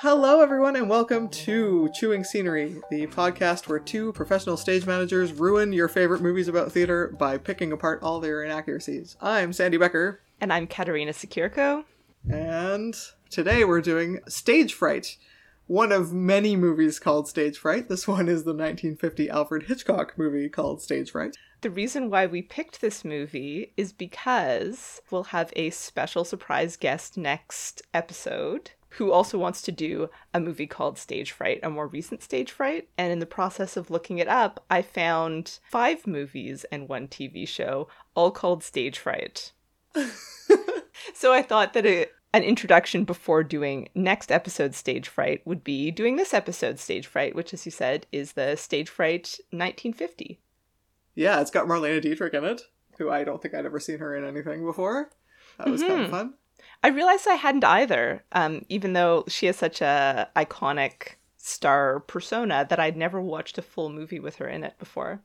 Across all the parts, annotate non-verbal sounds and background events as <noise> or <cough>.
Hello, everyone, and welcome to Chewing Scenery, the podcast where two professional stage managers ruin your favorite movies about theater by picking apart all their inaccuracies. I'm Sandy Becker, And I'm Katerina Sekirko. and today we're doing Stage Fright, one of many movies called Stage Fright. This one is the 1950 Alfred Hitchcock movie called Stage Fright. The reason why we picked this movie is because we'll have a special surprise guest next episode who also wants to do a movie called Stage Fright, a more recent Stage Fright. And in the process of looking it up, I found five movies and one TV show, all called Stage Fright. <laughs> so I thought that a, an introduction before doing next episode Stage Fright would be doing this episode Stage Fright, which, as you said, is the Stage Fright 1950. Yeah, it's got Marlene Dietrich in it, who I don't think I'd ever seen her in anything before. That was kind of mm-hmm. fun. I realized I hadn't either, um, even though she has such a iconic star persona that I'd never watched a full movie with her in it before.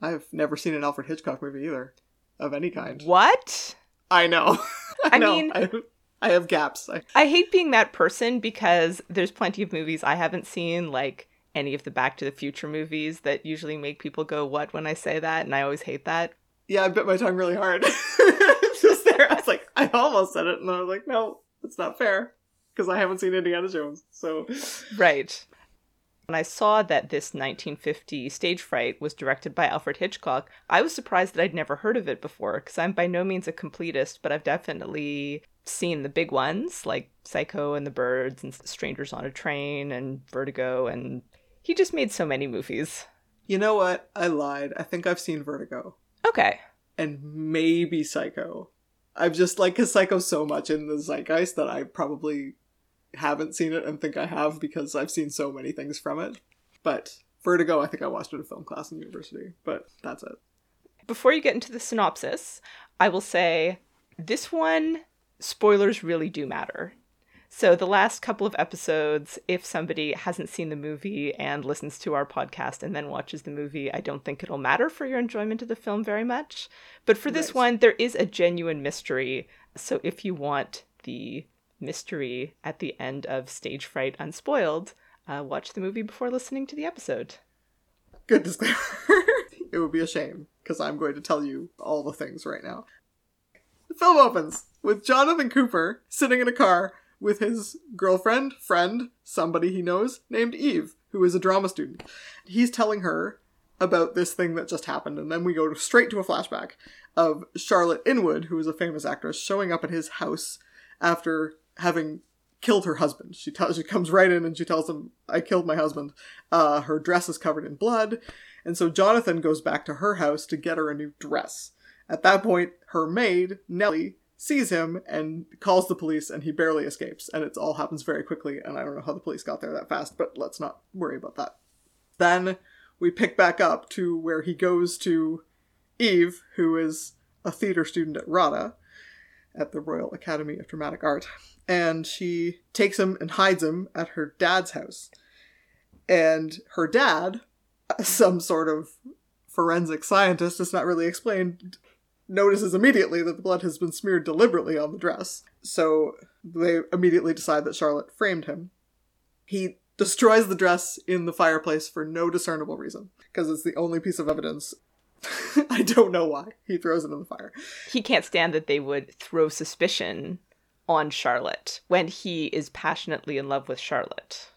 I've never seen an Alfred Hitchcock movie either, of any kind. What? I know. <laughs> I, I know. mean- I, I have gaps. I, I hate being that person because there's plenty of movies I haven't seen, like any of the Back to the Future movies, that usually make people go, What when I say that? And I always hate that. yeah, I bit my tongue really hard. <laughs> <laughs> I was like, I almost said it, and I was like, no, it's not fair because I haven't seen Indiana Jones. So, Right. When I saw that this 1950 stage fright was directed by Alfred Hitchcock, I was surprised that I'd never heard of it before, because I'm by no means a completist, but I've definitely seen the big ones like Psycho and the Birds and Strangers on a Train and Vertigo, and he just made so many movies. you know what? I lied. I think I've seen Vertigo Okay. and maybe Psycho. I've just like because Psycho's so much in the zeitgeist that I probably haven't seen it and think I have because I've seen so many things from it. But Vertigo, I think I watched it in film class in university. But that's it. Before you get into the synopsis, I will say this one, spoilers really do matter. So, the last couple of episodes, if somebody hasn't seen the movie and listens to our podcast and then watches the movie, I don't think it'll matter for your enjoyment of the film very much. But for this Nice. one, there is a genuine mystery. So, if you want the mystery at the end of Stage Fright Unspoiled, uh, watch the movie before listening to the episode. Good disclaimer. <laughs> it would be a shame because I'm going to tell you all the things right now. The film opens with Jonathan Cooper sitting in a car with his girlfriend, friend, somebody he knows named Eve, who is a drama student. He's telling her about this thing that just happened, and then we go straight to a flashback of Charlotte Inwood, who is a famous actress, showing up at his house after having killed her husband. She tells she comes right in and she tells him, "I killed my husband." Uh, her dress is covered in blood, and so Jonathan goes back to her house to get her a new dress. At that point, her maid Nellie sees him and calls the police, and he barely escapes. And it all happens very quickly, and I don't know how the police got there that fast, but let's not worry about that. Then we pick back up to where he goes to Eve, who is a theater student at RADA at the Royal Academy of Dramatic Art, and she takes him and hides him at her dad's house. And her dad, <laughs> some sort of forensic scientist, it's not really explained, notices immediately that the blood has been smeared deliberately on the dress. So they immediately decide that Charlotte framed him. He destroys the dress in the fireplace for no discernible reason, because it's the only piece of evidence. <laughs> I don't know why. He throws it in the fire. he can't stand that they would throw suspicion on Charlotte when he is passionately in love with Charlotte.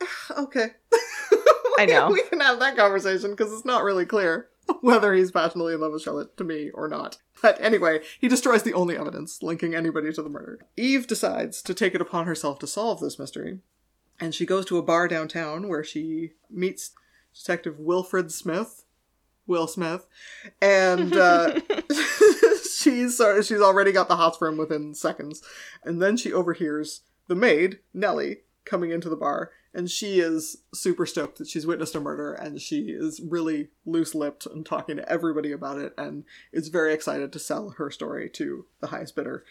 <sighs> Okay. <laughs> I know. we can have that conversation because it's not really clear <laughs> whether he's passionately in love with Charlotte to me or not. But anyway, he destroys the only evidence linking anybody to the murder. Eve decides to take it upon herself to solve this mystery, and she goes to a bar downtown where she meets Detective Wilfred Smith, Will Smith, and uh, <laughs> <laughs> she's uh, she's already got the hots for him within seconds, and then she overhears the maid Nellie coming into the bar, and she is super stoked that she's witnessed a murder, and she is really loose lipped and talking to everybody about it, and is very excited to sell her story to the highest bidder.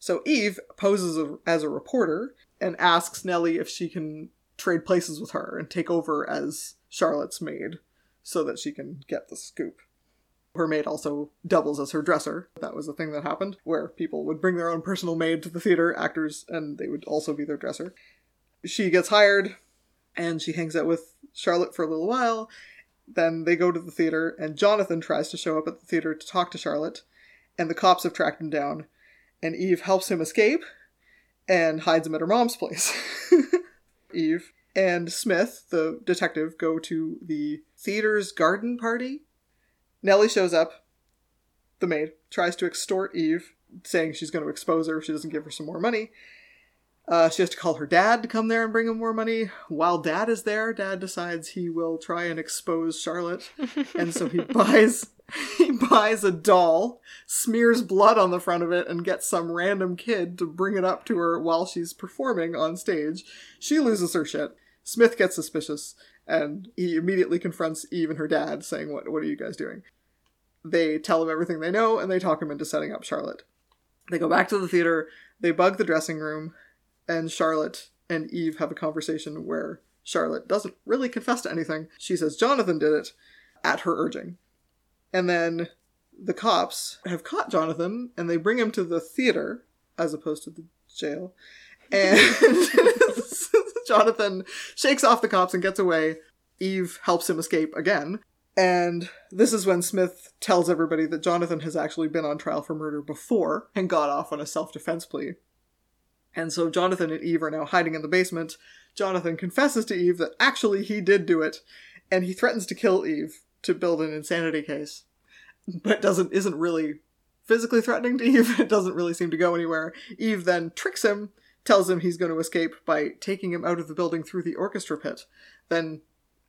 So Eve poses as a reporter and asks Nellie if she can trade places with her and take over as Charlotte's maid so that she can get the scoop. Her maid also doubles as her dresser. That was a thing that happened, where people would bring their own personal maid to the theater, actors, and they would also be their dresser. She gets hired and she hangs out with Charlotte for a little while. Then they go to the theater, and Jonathan tries to show up at the theater to talk to Charlotte, and the cops have tracked him down. And Eve helps him escape and hides him at her mom's place. <laughs> Eve and Smith, the detective, go to the theater's garden party. Nellie shows up, the maid, tries to extort Eve, saying she's going to expose her if she doesn't give her some more money. Uh, she has to call her dad to come there and bring him more money. While dad is there, dad decides he will try and expose Charlotte, and so he <laughs> buys he buys a doll, smears blood on the front of it, and gets some random kid to bring it up to her while she's performing on stage. She loses her shit. Smith gets suspicious, and he immediately confronts Eve and her dad, saying, "What what are you guys doing?" They tell him everything they know, and they talk him into setting up Charlotte. They go back to the theater. They bug the dressing room and Charlotte and Eve have a conversation where Charlotte doesn't really confess to anything. She says Jonathan did it at her urging. And then the cops have caught Jonathan and they bring him to the theater as opposed to the jail. And <laughs> Jonathan shakes off the cops and gets away. Eve helps him escape again. And this is when Smith tells everybody that Jonathan has actually been on trial for murder before and got off on a self defense plea. And so Jonathan and Eve are now hiding in the basement. Jonathan confesses to Eve that actually he did do it, and he threatens to kill Eve to build an insanity case. But doesn't isn't really physically threatening to Eve. <laughs> It doesn't really seem to go anywhere. Eve then tricks him, tells him he's going to escape by taking him out of the building through the orchestra pit. Then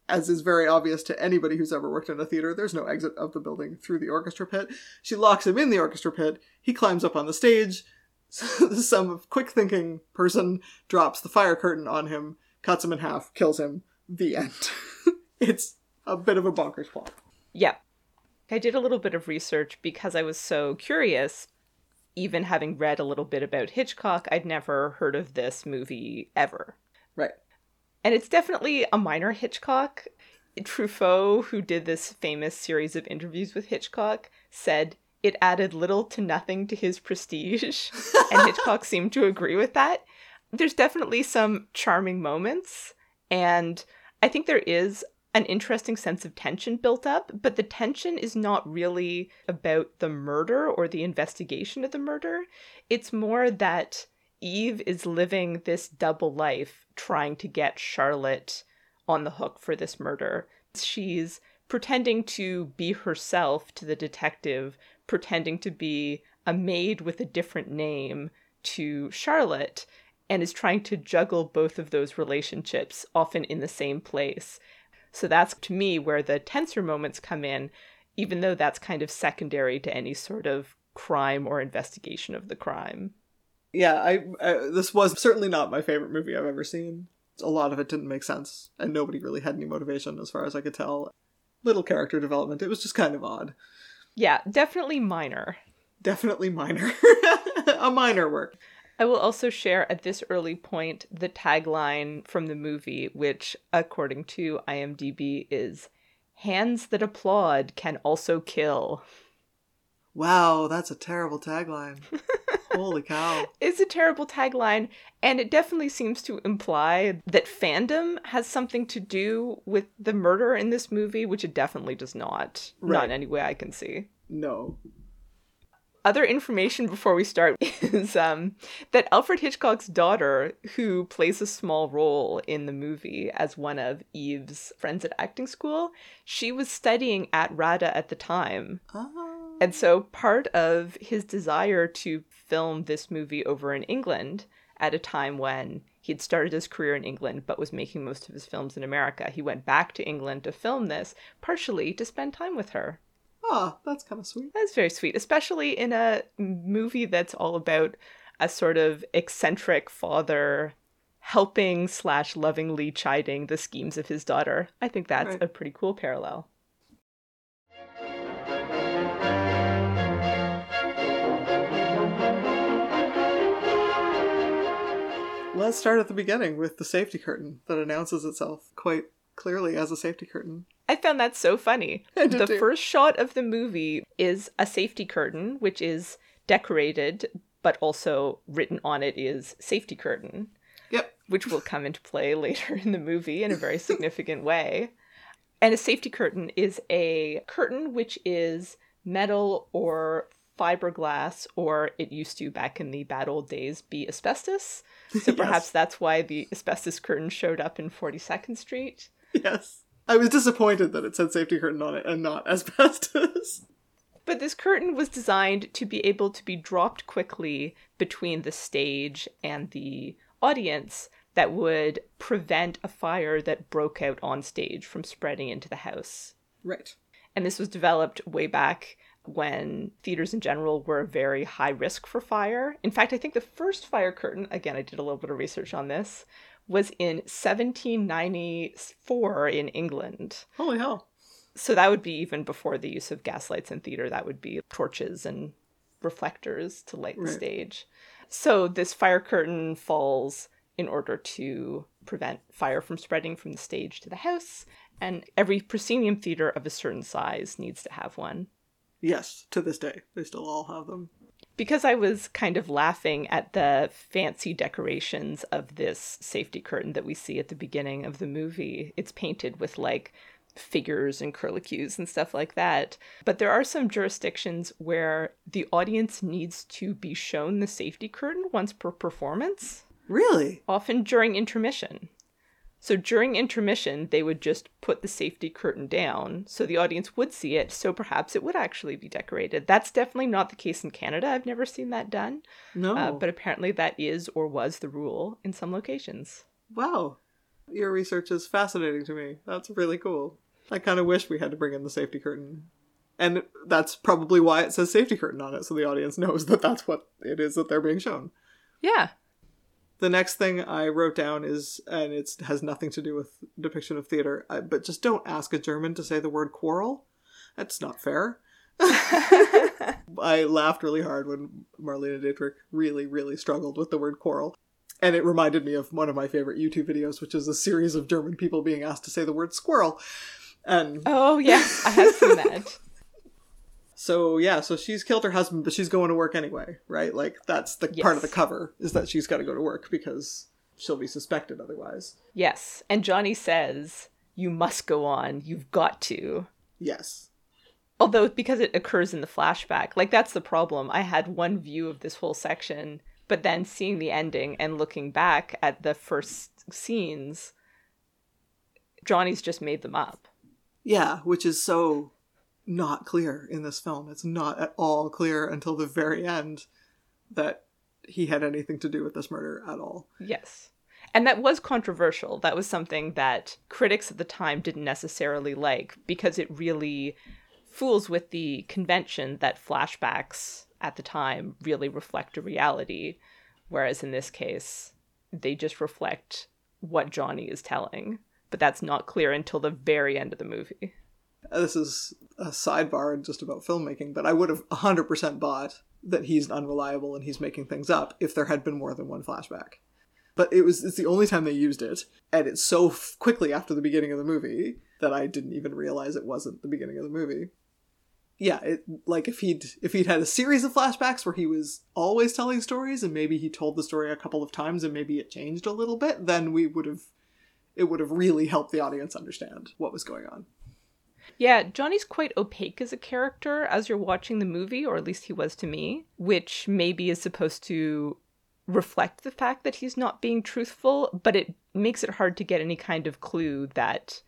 as is very obvious to anybody who's ever worked in a theater, there's no exit of the building through the orchestra pit. She locks him in the orchestra pit. He climbs up on the stage, <laughs> some quick thinking person drops the fire curtain on him, cuts him in half, kills him. The end. <laughs> it's a bit of a bonkers plot. Yeah. I did a little bit of research because I was so curious. Even having read a little bit about Hitchcock, I'd never heard of this movie ever. Right. And it's definitely a minor Hitchcock. Truffaut, who did this famous series of interviews with Hitchcock, said it added little to nothing to his prestige. <laughs> and Hitchcock seemed to agree with that. There's definitely some charming moments, and I think there is an interesting sense of tension built up, but the tension is not really about the murder or the investigation of the murder. It's more that Eve is living this double life trying to get Charlotte on the hook for this murder. She's pretending to be herself to the detective pretending to be a maid with a different name to Charlotte and is trying to juggle both of those relationships, often in the same place. So that's to me where the tenser moments come in, even though that's kind of secondary to any sort of crime or investigation of the crime. Yeah, I, I this was certainly not my favorite movie I've ever seen. A lot of it didn't make sense, and nobody really had any motivation, as far as I could tell. Little character development. It was just kind of odd. Yeah, definitely minor. Definitely minor. <laughs> a minor work. I will also share at this early point the tagline from the movie, which, according to IMDb, is Hands that applaud can also kill. Wow, that's a terrible tagline. <laughs> Holy cow. <laughs> It's a terrible tagline, and it definitely seems to imply that fandom has something to do with the murder in this movie, which it definitely does not. Right. Not in any way I can see. No. Other information before we start <laughs> is um, that Alfred Hitchcock's daughter, who plays a small role in the movie as one of Eve's friends at acting school, she was studying at RADA at the time. Oh. And so part of his desire to film this movie over in England at a time when he had started his career in England but was making most of his films in America, he went back to England to film this, partially to spend time with her. Ah, oh, that's kind of sweet. That's very sweet, especially in a movie that's all about a sort of eccentric father helping slash lovingly chiding the schemes of his daughter. I think that's right. a pretty cool parallel. Let's start at the beginning with the safety curtain that announces itself quite clearly as a safety curtain. I found that so funny. the too. first shot of the movie is a safety curtain, which is decorated, but also written on it is safety curtain. Yep. which will come into play <laughs> later in the movie in a very significant way. And a safety curtain is a curtain which is metal or fiberglass, or it used to back in the bad old days be asbestos. <laughs> So perhaps Yes. that's why the asbestos curtain showed up in 42nd Street. Yes. I was disappointed that it said safety curtain on it and not <laughs> asbestos. But this curtain was designed to be able to be dropped quickly between the stage and the audience that would prevent a fire that broke out on stage from spreading into the house. right. And this was developed way back when theaters in general were very high risk for fire. In fact, I think the first fire curtain, again, I did a little bit of research on this, was in 1794 in England. Holy hell. So that would be even before the use of gaslights in theater. That would be torches and reflectors to light the Right. stage. So this fire curtain falls in order to prevent fire from spreading from the stage to the house. And every proscenium theater of a certain size needs to have one. Yes, to this day. They still all have them. Because I was kind of laughing at the fancy decorations of this safety curtain that we see at the beginning of the movie, it's painted with like figures and curlicues and stuff like that. But there are some jurisdictions where the audience needs to be shown the safety curtain once per performance, Really? often during intermission. So during intermission, they would just put the safety curtain down so the audience would see it, so perhaps it would actually be decorated. That's definitely not the case in Canada. I've never seen that done. No. Uh, but apparently that is or was the rule in some locations. wow. Your research is fascinating to me. That's really cool. I kind of wish we had to bring in the safety curtain. And that's probably why it says safety curtain on it, so the audience <laughs> knows that that's what it is that they're being shown. Yeah. The next thing I wrote down is, and it has nothing to do with depiction of theater, I, but just don't ask a German to say the word quarrel. That's not fair. <laughs> I laughed really hard when Marlene Dietrich really, really struggled with the word quarrel. And it reminded me of one of my favorite YouTube videos, which is a series of German people being asked to say the word squirrel. And Oh, yes, I have seen that. <laughs> so, yeah, so she's killed her husband, but she's going to work anyway, right? Like, that's the part of the cover, is that she's got to go to work because she'll be suspected otherwise. Yes. And Johnny says, You must go on. You've got to. Yes. Although, because it occurs in the flashback, like that's the problem. I had one view of this whole section, but then seeing the ending and looking back at the first scenes, Johnny's just made them up. Yeah, which is so not clear in this film. It's not at all clear until the very end that he had anything to do with this murder at all. Yes. And that was controversial. That was something that critics at the time didn't necessarily like because it really fools with the convention that flashbacks at the time really reflect a reality. Whereas in this case, they just reflect what Johnny is telling. But that's not clear until the very end of the movie. Uh, This is a sidebar just about filmmaking, but I would have 100% bought that he's unreliable and he's making things up if there had been more than one flashback. But it was it's the only time they used it, and it's so f- quickly after the beginning of the movie that I didn't even realize it wasn't the beginning of the movie. Yeah, it like if he'd if he'd had a series of flashbacks where he was always telling stories and maybe he told the story a couple of times and maybe it changed a little bit, then we would have it would have really helped the audience understand what was going on. Yeah, Johnny's quite opaque as a character as you're watching the movie, or at least he was to me, which maybe is supposed to reflect the fact that he's not being truthful, but it makes it hard to get any kind of clue that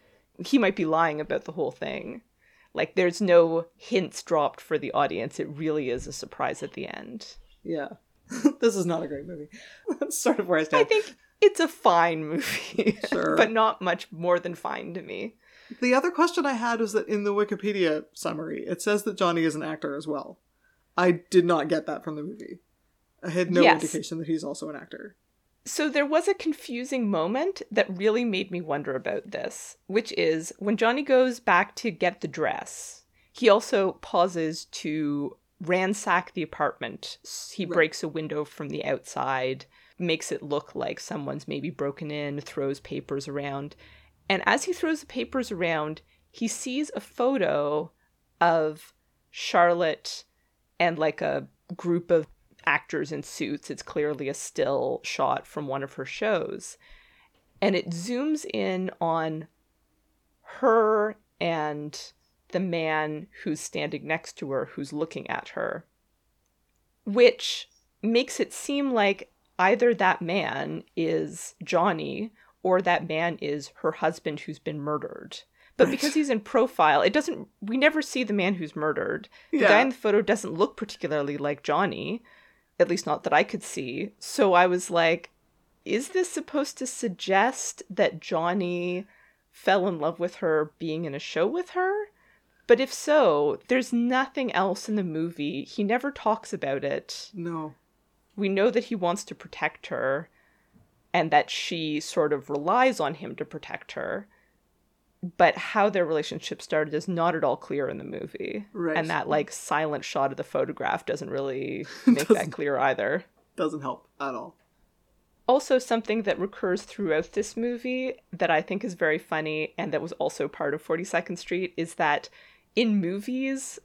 he might be lying about the whole thing. Like, there's no hints dropped for the audience. It really is a surprise at the end. Yeah. <laughs> this is not a great movie. That's sort of where I stand. I think it's a fine movie, <laughs> Sure. but not much more than fine to me. The other question I had was that in the Wikipedia summary, it says that Johnny is an actor as well. I did not get that from the movie. I had no Yes. indication that he's also an actor. So there was a confusing moment that really made me wonder about this, which is when Johnny goes back to get the dress, he also pauses to ransack the apartment. He Right. breaks a window from the outside, makes it look like someone's maybe broken in, throws papers around. And as he throws the papers around, he sees a photo of Charlotte and like a group of actors in suits. It's clearly a still shot from one of her shows. And it zooms in on her and the man who's standing next to her, who's looking at her, which makes it seem like either that man is Johnny or that man is her husband who's been murdered. But because he's in profile, it doesn't. We never see the man who's murdered. The Yeah. guy in the photo doesn't look particularly like Johnny, at least not that I could see. So I was like, is this supposed to suggest that Johnny fell in love with her being in a show with her? But if so, there's nothing else in the movie. He never talks about it. No. We know that he wants to protect her and that she sort of relies on him to protect her. But how their relationship started is not at all clear in the movie. Right. And that like silent shot of the photograph doesn't really <laughs> make that Doesn't- clear either. Doesn't help at all. Also, something that recurs throughout this movie that I think is very funny and that was also part of 42nd Street is that in movies,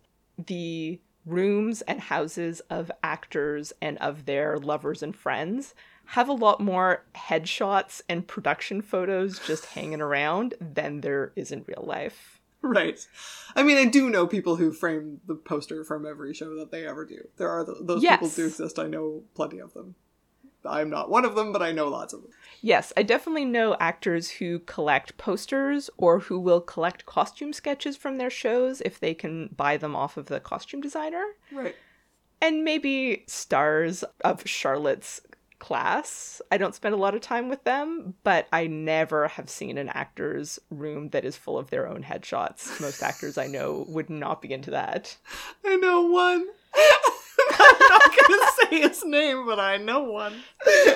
the rooms and houses of actors and of their lovers and friends have a lot more headshots and production photos just hanging around than there is in real life. Right. I mean, I do know people who frame the poster from every show that they ever do. There are th- those people do exist. I know plenty of them. I'm not one of them, but I know lots of them. Yes, I definitely know actors who collect posters or who will collect costume sketches from their shows if they can buy them off of the costume designer. Right. And maybe stars of Charlotte's class. I don't spend a lot of time with them, but I never have seen an actor's room that is full of their own headshots. Most actors I know would not be into that. I know one. <laughs> I'm not gonna say his name, but I know one.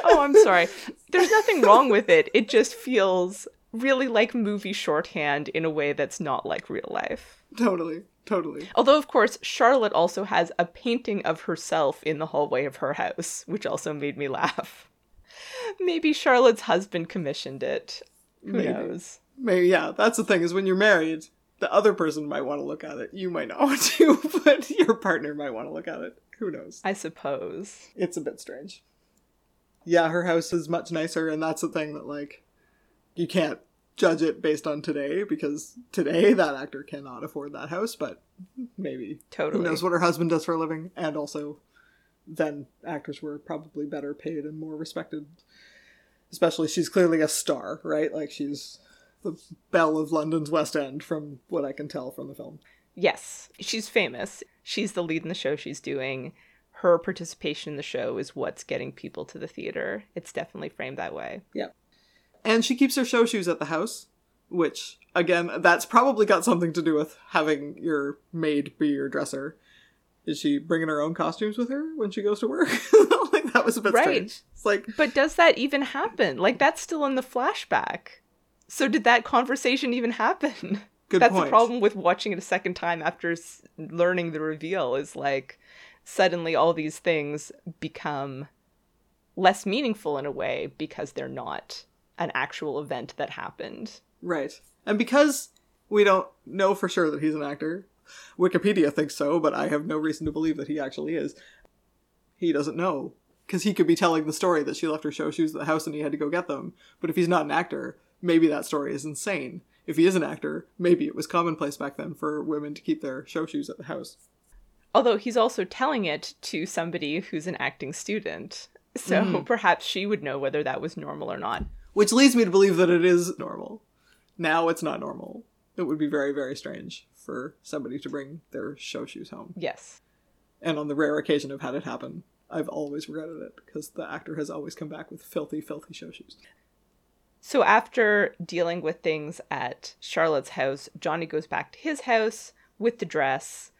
Oh, I'm sorry. There's nothing wrong with it. It just feels really like movie shorthand in a way that's not like real life. Totally, totally. Although, of course, Charlotte also has a painting of herself in the hallway of her house, which also made me laugh. Maybe Charlotte's husband commissioned it. Who Maybe. knows? Maybe yeah. That's the thing is when you're married, the other person might want to look at it. You might not <laughs> want to, but your partner might want to look at it. Who knows? I suppose. It's a bit strange. Yeah, her house is much nicer, and that's the thing that like you can't judge it based on today because today that actor cannot afford that house, but maybe Totally. who knows what her husband does for a living, and also then actors were probably better paid and more respected. Especially she's clearly a star, right? Like she's the belle of London's West End from what I can tell from the film. Yes, she's famous. She's the lead in the show she's doing. Her participation in the show is what's getting people to the theater. It's definitely framed that way. And she keeps her show shoes at the house, which, again, that's probably got something to do with having your maid be your dresser. Is she bringing her own costumes with her when she goes to work? <laughs> like, that was a bit Right. strange. It's like, But does that even happen? Like, that's still in the flashback. So, did that conversation even happen? good <laughs> That's point. the problem with watching it a second time after s- learning the reveal is like suddenly all these things become less meaningful in a way because they're not an actual event that happened. Right. And because we don't know for sure that he's an actor, Wikipedia thinks so, but I have no reason to believe that he actually is. He doesn't know. Because he could be telling the story that she left her show shoes at the house and he had to go get them. But if he's not an actor, maybe that story is insane. If he is an actor, maybe it was commonplace back then for women to keep their show shoes at the house. Although he's also telling it to somebody who's an acting student. So hmm. perhaps she would know whether that was normal or not. Which leads me to believe that it is normal. Now it's not normal. It would be very, very strange for somebody to bring their show shoes home. Yes. And on the rare occasion I've had it happen, I've always regretted it because the actor has always come back with filthy, filthy show shoes. So after dealing with things at Charlotte's house, Johnny goes back to his house with the dress.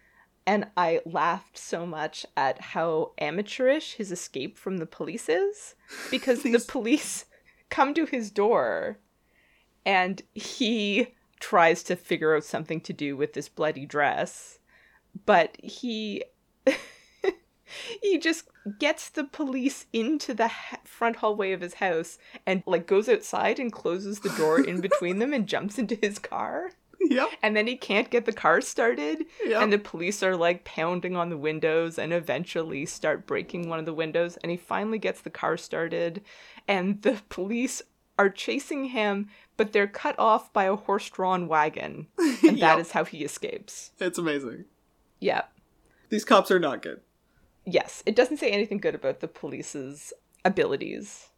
And I laughed so much at how amateurish his escape from the police is because the police come to his door and he tries to figure out something to do with this bloody dress. But he <laughs> he just gets the police into the front hallway of his house and like goes outside and closes the door in between them and jumps into his car. Yep. And then he can't get the car started. Yep. And the police are like pounding on the windows and eventually start breaking one of the windows. And he finally gets the car started. And the police are chasing him, but they're cut off by a horse drawn wagon. <laughs> And that Yep. is how he escapes. It's amazing. Yeah. These cops are not good. Yes, it doesn't say anything good about the police's abilities.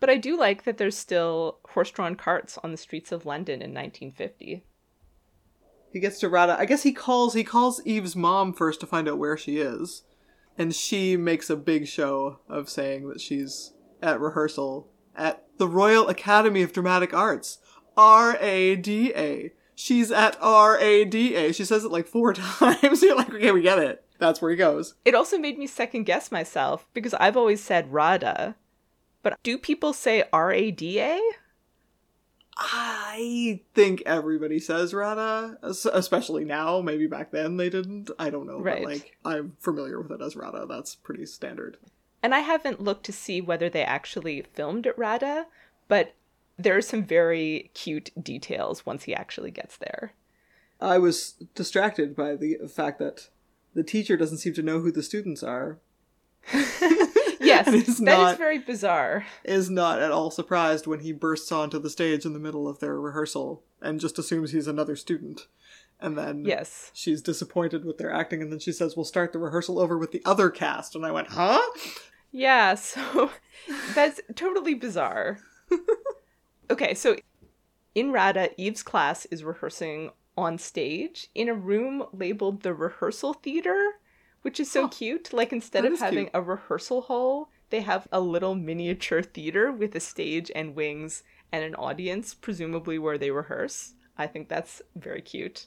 But I do like that there's still horse drawn carts on the streets of London in 1950. He gets to Rada. I guess he calls he calls Eve's mom first to find out where she is. And she makes a big show of saying that she's at rehearsal at the Royal Academy of Dramatic Arts. R A D A. She's at R A D A. She says it like four <laughs> times. You're like, okay, we get it. That's where he goes. It also made me second guess myself because I've always said Rada. But do people say R A D A? I think everybody says Rada, especially now. Maybe back then they didn't. I don't know. Right. But like, I'm familiar with it as Rada. That's pretty standard. And I haven't looked to see whether they actually filmed at Rada, but there are some very cute details once he actually gets there. I was distracted by the fact that the teacher doesn't seem to know who the students are. <laughs> Yes, And that it's is very bizarre. Is not at all surprised when he bursts onto the stage in the middle of their rehearsal and just assumes he's another student. And then Yes. she's disappointed with their acting, and then she says, We'll start the rehearsal over with the other cast. And I went, Huh? Yeah, <laughs> so that's totally bizarre. <laughs> okay, so in Rada, Eve's class is rehearsing on stage in a room labeled the rehearsal theater, which is so Huh. cute. Like instead of having cute. a rehearsal hall, they have a little miniature theater with a stage and wings and an audience, presumably where they rehearse. I think that's very cute.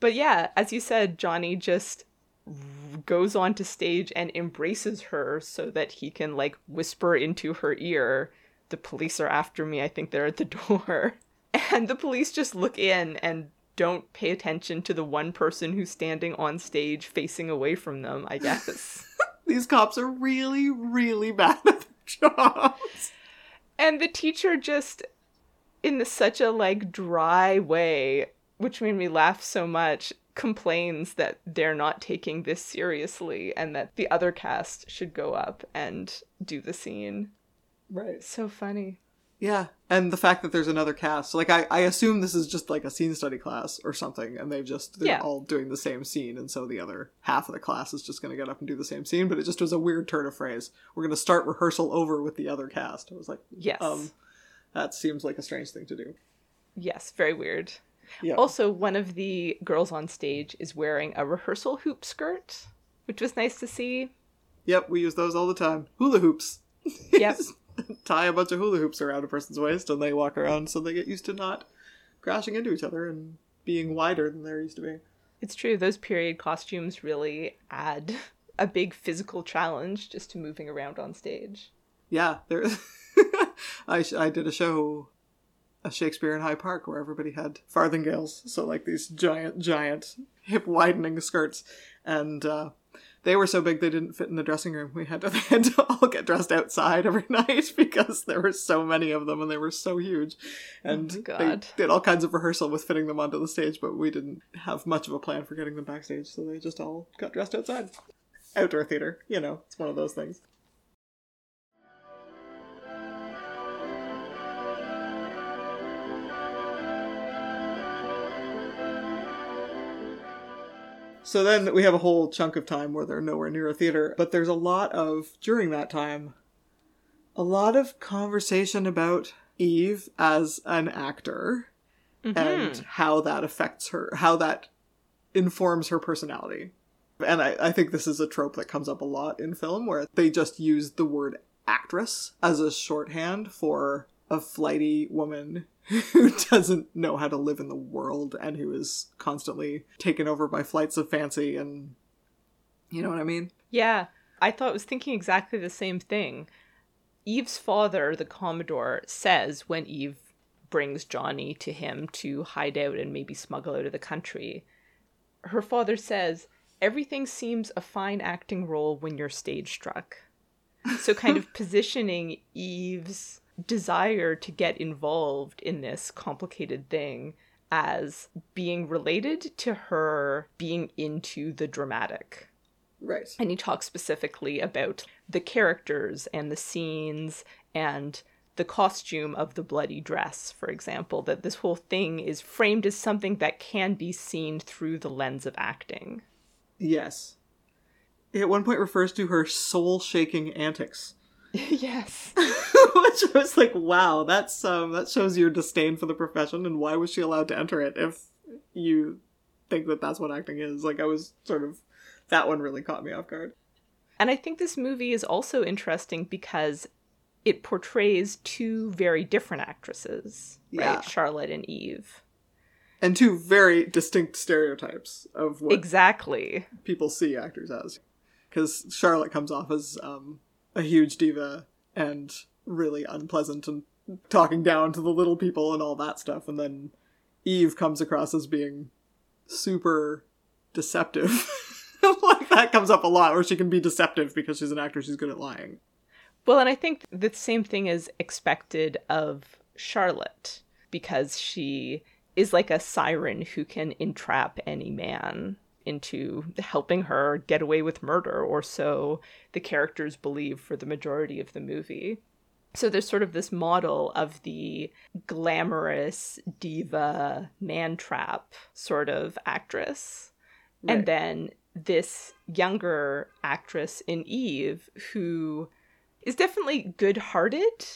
But yeah, as you said, Johnny just goes onto stage and embraces her so that he can like whisper into her ear the police are after me i think they're at the <laughs> door and the police just look in and don't pay attention to the one person who's standing on stage facing away from them i guess <laughs> These cops are really, really bad at their jobs. and the teacher just in the, such a like dry way which made me laugh so much complains that they're not taking this seriously and that the other cast should go up and do the scene Right. so funny Yeah, and the fact that there's another cast. Like, I, I assume this is just like a scene study class or something, and they've just, they're Yeah. all doing the same scene, and so the other half of the class is just going to get up and do the same scene, but it just was a weird turn of phrase. We're going to start rehearsal over with the other cast. I was like, yes um, that seems like a strange thing to do. yes very weird Yeah. also one of the girls on stage is wearing a rehearsal hoop skirt which was nice to see Yep, we use those all the time. Hula hoops. Yep. <laughs> Tie a bunch of hula hoops around a person's waist, and they walk around so they get used to not crashing into each other and being wider than they're used to be. It's true, those period costumes really add <laughs> a big physical challenge just to moving around on stage. Yeah, there. <laughs> I sh- I did a show, a Shakespeare in High Park, where everybody had farthingales, so like these giant, giant hip widening skirts, and uh, they were so big they didn't fit in the dressing room. We had to, <laughs> they had to all get dressed outside every <laughs> night because there were so many of them and they were so huge, oh and Oh they did all kinds of rehearsal with fitting them onto the stage, but we didn't have much of a plan for getting them backstage, so they just all got dressed outside. Outdoor theater, you know, it's one of those things. So then we have a whole chunk of time where they're nowhere near a theater, but there's a lot of, during that time, a lot of conversation about Eve as an actor mm-hmm. and how that affects her, how that informs her personality. And I, I think this is a trope that comes up a lot in film where they just use the word actress as a shorthand for a flighty woman <laughs> who doesn't know how to live in the world and who is constantly taken over by flights of fancy and you know what I mean? Yeah, I thought I was thinking exactly the same thing. Eve's father, the Commodore, says when Eve brings Johnny to him to hide out and maybe smuggle out of the country, her father says, Everything seems a fine acting role when you're stage struck. So, kind of <laughs> positioning Eve's desire to get involved in this complicated thing as being related to her being into the dramatic. Right. And he talks specifically about the characters and the scenes and the costume of the bloody dress, for example, that this whole thing is framed as something that can be seen through the lens of acting. Yes. He at one point refers to her soul shaking antics. <laughs> yes. <laughs> Which I was like, wow, that's um that shows your disdain for the profession and why was she allowed to enter it if you think that that's what acting is? Like I was sort of that one really caught me off guard. And I think this movie is also interesting because it portrays two very different actresses, Yeah. right? Charlotte and Eve. And two very distinct stereotypes of what Exactly. people see actors as. Because Charlotte comes off as um, a huge diva and really unpleasant and talking down to the little people and all that stuff. And then Eve comes across as being super deceptive. <laughs> like that comes up a lot, where she can be deceptive because she's an actor, she's good at lying. Well, and I think the same thing is expected of Charlotte because she is like a siren who can entrap any man into helping her get away with murder, or so the characters believe for the majority of the movie. So there's sort of this model of the glamorous diva man trap sort of actress. And then this younger actress in Eve who is definitely good hearted,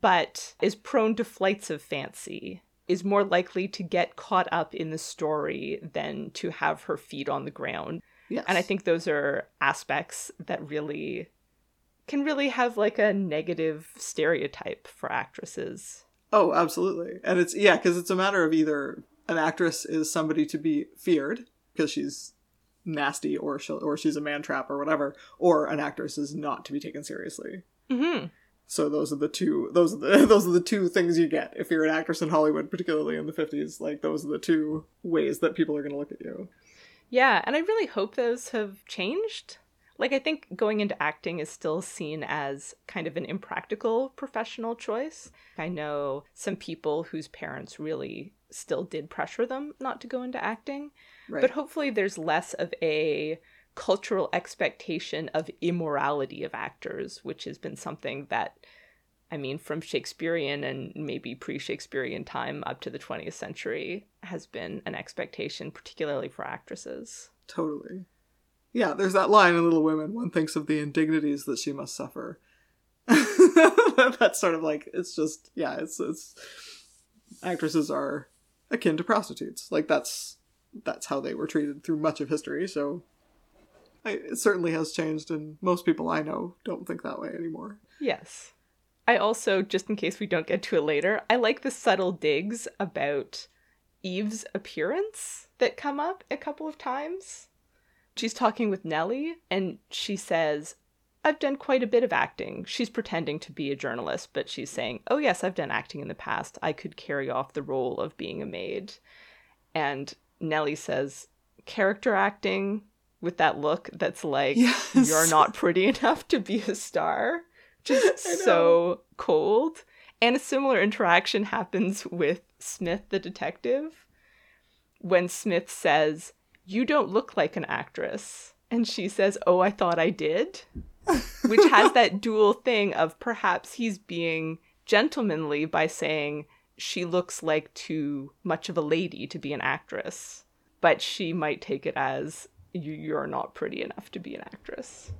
but is prone to flights of fancy, is more likely to get caught up in the story than to have her feet on the ground. Yes. And I think those are aspects that really can really have like a negative stereotype for actresses. Oh, absolutely. And it's yeah, because it's a matter of either an actress is somebody to be feared because she's nasty or she or she's a man trap or whatever, or an actress is not to be taken seriously. hmm So those are the two those are the <laughs> those are the two things you get if you're an actress in Hollywood, particularly in the 50s. Like those are the two ways that people are going to look at you. Yeah, and I really hope those have changed. Like, I think going into acting is still seen as kind of an impractical professional choice. I know some people whose parents really still did pressure them not to go into acting, Right. but hopefully there's less of a cultural expectation of immorality of actors, which has been something that, I mean, from Shakespearean and maybe pre Shakespearean time up to the 20th century, has been an expectation, particularly for actresses. Totally. Yeah, there's that line in Little Women. One thinks of the indignities that she must suffer. <laughs> That's sort of like it's just yeah, it's it's actresses are akin to prostitutes. Like that's that's how they were treated through much of history. So it certainly has changed, and most people I know don't think that way anymore. Yes. I also, just in case we don't get to it later, I like the subtle digs about Eve's appearance that come up a couple of times. She's talking with Nellie, and she says, I've done quite a bit of acting. She's pretending to be a journalist, but she's saying, Oh, yes, I've done acting in the past. I could carry off the role of being a maid. And Nellie says, Character acting with that look that's like, Yes. You're not pretty enough to be a star. <laughs> Just so cold. And a similar interaction happens with Smith, the detective, when Smith says, You don't look like an actress. And she says, Oh, I thought I did. Which has that <laughs> dual thing of perhaps he's being gentlemanly by saying she looks like too much of a lady to be an actress. But she might take it as "You- you're not pretty enough to be an actress.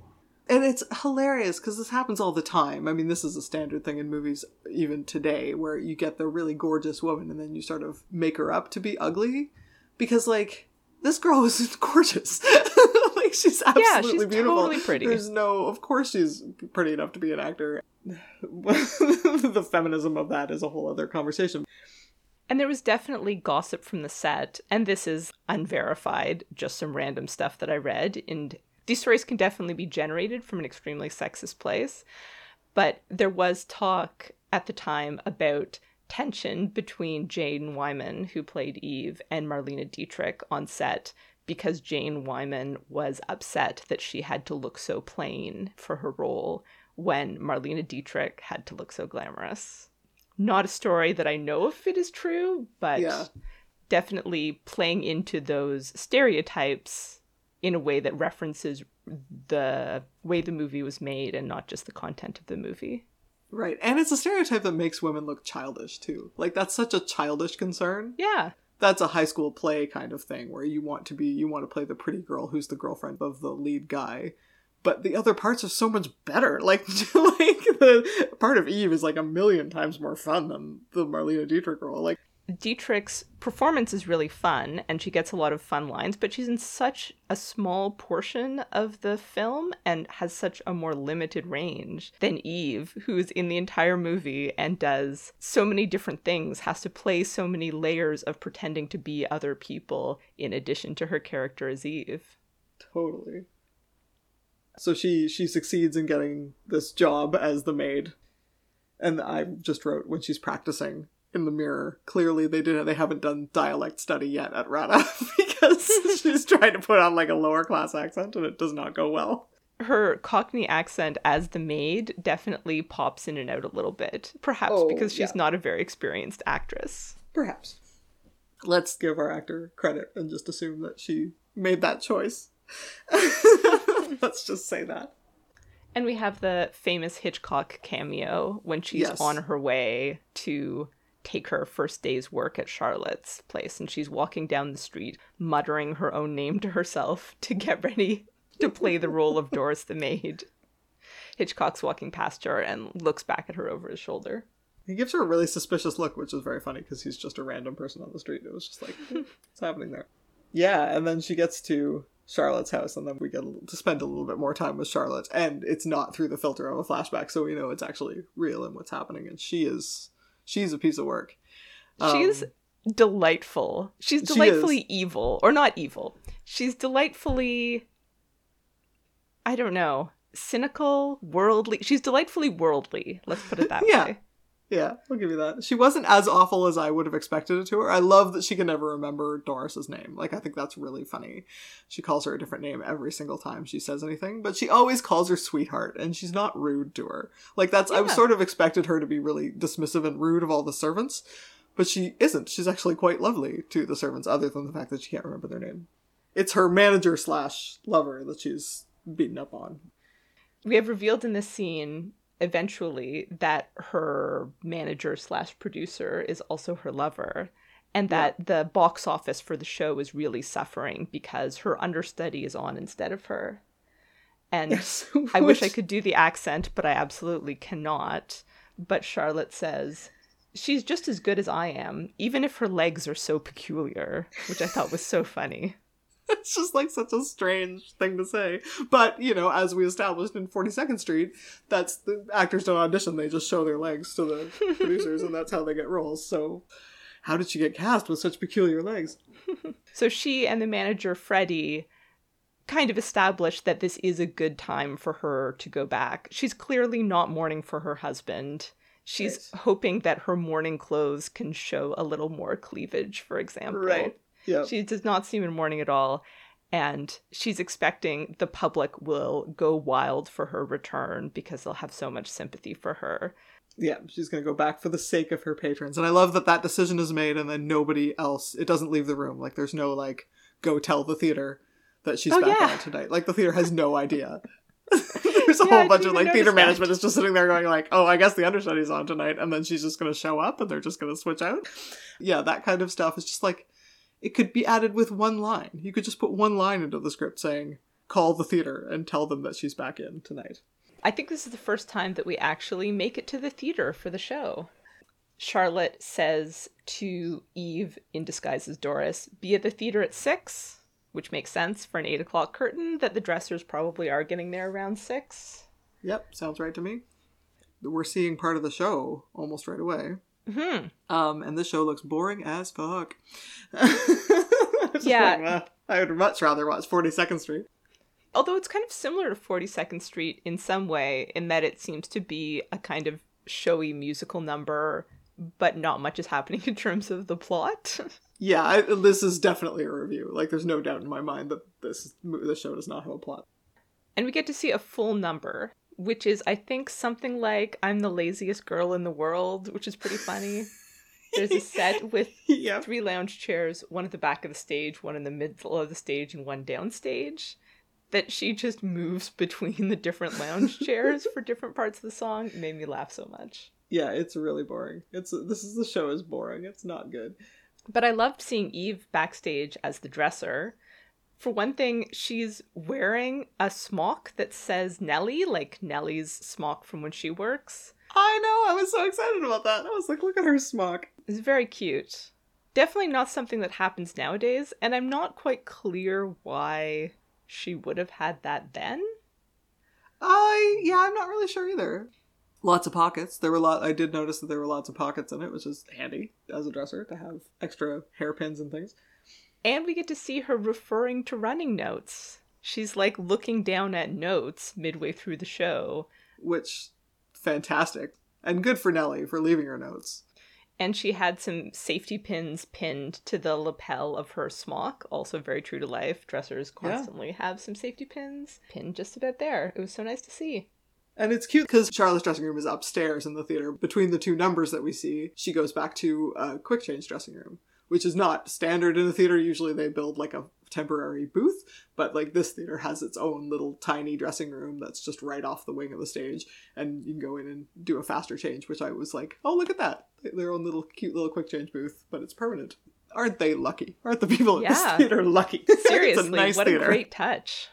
And it's hilarious because this happens all the time. I mean, this is a standard thing in movies even today where you get the really gorgeous woman and then you sort of make her up to be ugly because, like, this girl is <laughs> gorgeous. <laughs> like, she's absolutely yeah, she's beautiful. totally pretty. There's no, of course, she's pretty enough to be an actor. <laughs> the feminism of that is a whole other conversation. And there was definitely gossip from the set, and this is unverified, just some random stuff that I read. And these stories can definitely be generated from an extremely sexist place. But there was talk at the time about tension between Jane Wyman, who played Eve, and Marlene Dietrich on set because Jane Wyman was upset that she had to look so plain for her role when Marlene Dietrich had to look so glamorous not a story that I know if it is true, but Yeah. definitely playing into those stereotypes in a way that references the way the movie was made and not just the content of the movie. Right. And it's a stereotype that makes women look childish too. Like that's such a childish concern. Yeah. That's a high school play kind of thing where you want to be you want to play the pretty girl who's the girlfriend of the lead guy. But the other parts are so much better. <laughs> Like like the part of Eve is like a million times more fun than the Marlene Dietrich role. Like Dietrich's performance is really fun and she gets a lot of fun lines, but she's in such a small portion of the film and has such a more limited range than Eve, who's in the entire movie and does so many different things, has to play so many layers of pretending to be other people in addition to her character as Eve. Totally. So she she succeeds in getting this job as the maid. And I just wrote when she's practicing in the mirror. Clearly, they didn't. They haven't done dialect study yet at RADA <laughs> because <laughs> she's trying to put on like a lower class accent, and it does not go well. Her Cockney accent as the maid definitely pops in and out a little bit, perhaps Oh, because she's yeah. not a very experienced actress. Perhaps. Let's give our actor credit and just assume that she made that choice. <laughs> <laughs> Let's just say that. And we have the famous Hitchcock cameo when she's Yes. on her way to take her first day's work at Charlotte's place and she's walking down the street muttering her own name to herself <laughs> to get ready to play the role of Doris the maid. Hitchcock's walking past her and looks back at her over his shoulder. He gives her a really suspicious look, which is very funny because he's just a random person on the street. It was just like, "Hmm, <laughs> what's happening there? Yeah, and then she gets to Charlotte's house, and then we get to spend a little bit more time with Charlotte, and it's not through the filter of a flashback, so we know it's actually real and what's happening. And she is, she's a piece of work. She's Um, delightful. She's she delightfully evil, or not evil. She's delightfully, I don't know, cynical, worldly. She's delightfully worldly. Let's put it that Yeah. way. Yeah, I'll give you that. She wasn't as awful as I would have expected it to her. I love that she can never remember Doris's name. Like, I think that's really funny. She calls her a different name every single time she says anything, but she always calls her sweetheart, and she's not rude to her. Like, that's, I sort of expected her to be really dismissive and rude of all the servants, but she isn't. She's actually quite lovely to the servants, other than the fact that she can't remember their name. It's her manager slash lover that she's beaten up on. We have revealed in this scene eventually that her manager slash producer is also her lover. And that the box office for the show is really suffering because her understudy is on instead of her. And Yes. <laughs> I wish I could do the accent, but I absolutely cannot. But Charlotte says, She's just as good as I am, even if her legs are so peculiar, which I thought was so funny. <laughs> It's just like such a strange thing to say. But, you know, as we established in 42nd Street, that's the actors don't audition, they just show their legs to the <laughs> producers, and that's how they get roles. So, how did she get cast with such peculiar legs? <laughs> So she and the manager, Freddie, kind of established that this is a good time for her to go back. She's clearly not mourning for her husband. She's Right. hoping that her mourning clothes can show a little more cleavage, for example. Right. Yeah. She does not seem in mourning at all. And she's expecting the public will go wild for her return because they'll have so much sympathy for her. Yeah, she's going to go back for the sake of her patrons. And I love that that decision is made and then nobody else, it doesn't leave the room. Like, there's no, like, go tell the theater that she's Oh, back yeah. on tonight. Like, the theater has no idea. <laughs> there's a Yeah, whole bunch of, like, theater that. management is just sitting there going, like, oh, I guess the understudy's on tonight. And then she's just going to show up and they're just going to switch out. Yeah, that kind of stuff is just like, it could be added with one line. You could just put one line into the script saying, call the theater and tell them that she's back in tonight. I think this is the first time that we actually make it to the theater for the show. Charlotte says to Eve, in disguise as Doris, be at the theater at six, which makes sense for an eight o'clock curtain, that the dressers probably are getting there around six. Yep, sounds right to me. We're seeing part of the show almost right away. Hmm. Um, and this show looks boring as fuck. <laughs> Yeah. like, "Uh, I would much rather watch 42nd Street. Although it's kind of similar to 42nd Street in some way, in that it seems to be a kind of showy musical number, but not much is happening <laughs> in terms of the plot. Yeah, I, this is definitely a review. Like, there's no doubt in my mind that this this show does not have a plot. And we get to see a full number, which is, I think, something like I'm the laziest girl in the world, which is pretty funny. There's a set <laughs> with yeah. three lounge chairs, one at the back of the stage, one in the middle of the stage, and one downstage. That she just moves between the different lounge <laughs> chairs for different parts of the song it made me laugh so much. Yeah, it's really boring. It's this is the show is boring. It's not good. But I loved seeing Eve backstage as the dresser. For one thing, she's wearing a smock that says Nellie, like Nellie's smock from when she works. I know. I was so excited about that. I was like, look at her smock. It's very cute. Definitely not something that happens nowadays, and I'm not quite clear why she would have had that then. I yeah, I'm not really sure either. Lots of pockets. There were a lot. I did notice that there were lots of pockets in it, which is handy as a dresser to have extra hairpins and things. And we get to see her referring to running notes. She's like looking down at notes midway through the show. Which, fantastic. And good for Nellie for leaving her notes. And she had some safety pins pinned to the lapel of her smock, also very true to life. Dressers constantly yeah. have some safety pins pinned just about there. It was so nice to see. And it's cute because Charlotte's dressing room is upstairs in the theater. Between the two numbers that we see, she goes back to a quick change dressing room, which is not standard in a theater. Usually they build like a temporary booth, but like this theater has its own little tiny dressing room that's just right off the wing of the stage, and you can go in and do a faster change, which I was like, oh, look at that. Their own little cute little quick change booth, but it's permanent. Aren't they lucky? Aren't the people yeah. at this theater lucky? <laughs> Seriously, a nice what theater. a great touch.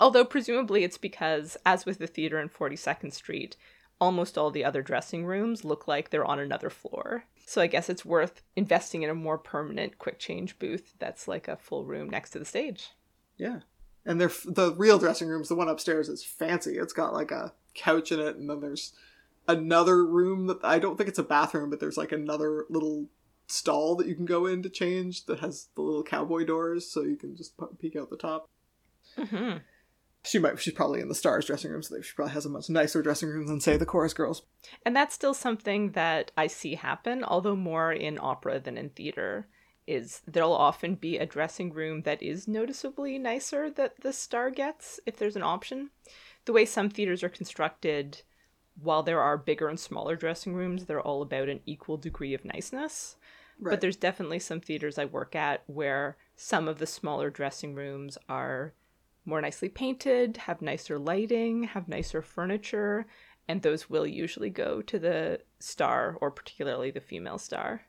Although presumably it's because, as with the theater in 42nd Street, almost all the other dressing rooms look like they're on another floor. So I guess it's worth investing in a more permanent quick change booth that's like a full room next to the stage. Yeah. And they're the real dressing rooms, the one upstairs is fancy. It's got like a couch in it and then there's another room that I don't think it's a bathroom, but there's like another little stall that you can go in to change that has the little cowboy doors so you can just peek out the top. Mm-hmm. She might. She's probably in the stars dressing room, so she probably has a much nicer dressing room than say the chorus girls. And that's still something that I see happen, although more in opera than in theater. Is there'll often be a dressing room that is noticeably nicer that the star gets if there's an option. The way some theaters are constructed, while there are bigger and smaller dressing rooms, they're all about an equal degree of niceness. Right. But there's definitely some theaters I work at where some of the smaller dressing rooms are more nicely painted, have nicer lighting, have nicer furniture, and those will usually go to the star or particularly the female star.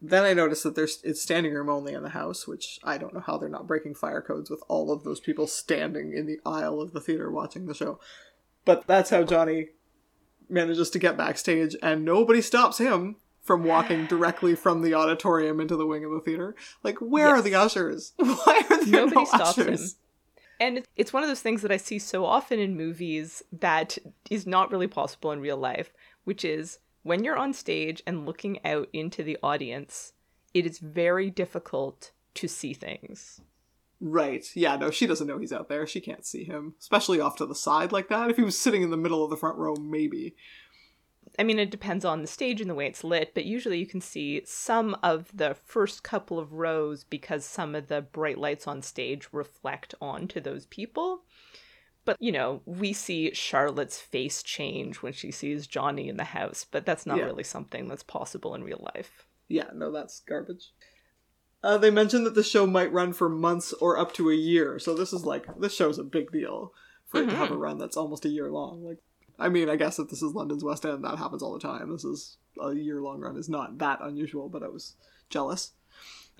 Then I noticed that there's it's standing room only in the house, which I don't know how they're not breaking fire codes with all of those people standing in the aisle of the theater watching the show. But that's how Johnny manages to get backstage and nobody stops him from walking directly from the auditorium into the wing of the theater. Like, where yes. are the ushers? <laughs> Why are there Nobody no stops ushers? Him. And it's one of those things that I see so often in movies that is not really possible in real life, which is when you're on stage and looking out into the audience, it is very difficult to see things. Right. Yeah, no, she doesn't know he's out there. She can't see him, especially off to the side like that. If he was sitting in the middle of the front row, maybe. I mean, it depends on the stage and the way it's lit, but usually you can see some of the first couple of rows because some of the bright lights on stage reflect onto those people. But, you know, we see Charlotte's face change when she sees Johnny in the house, but that's not yeah. really something that's possible in real life. Yeah, no, that's garbage. Uh, they mentioned that the show might run for months or up to a year, so this is like, this show's a big deal for mm-hmm. it to have a mm-hmm. run that's almost a year long. Like, I mean, I guess if this is London's West End, that happens all the time. This is a year long run is not that unusual, but I was jealous.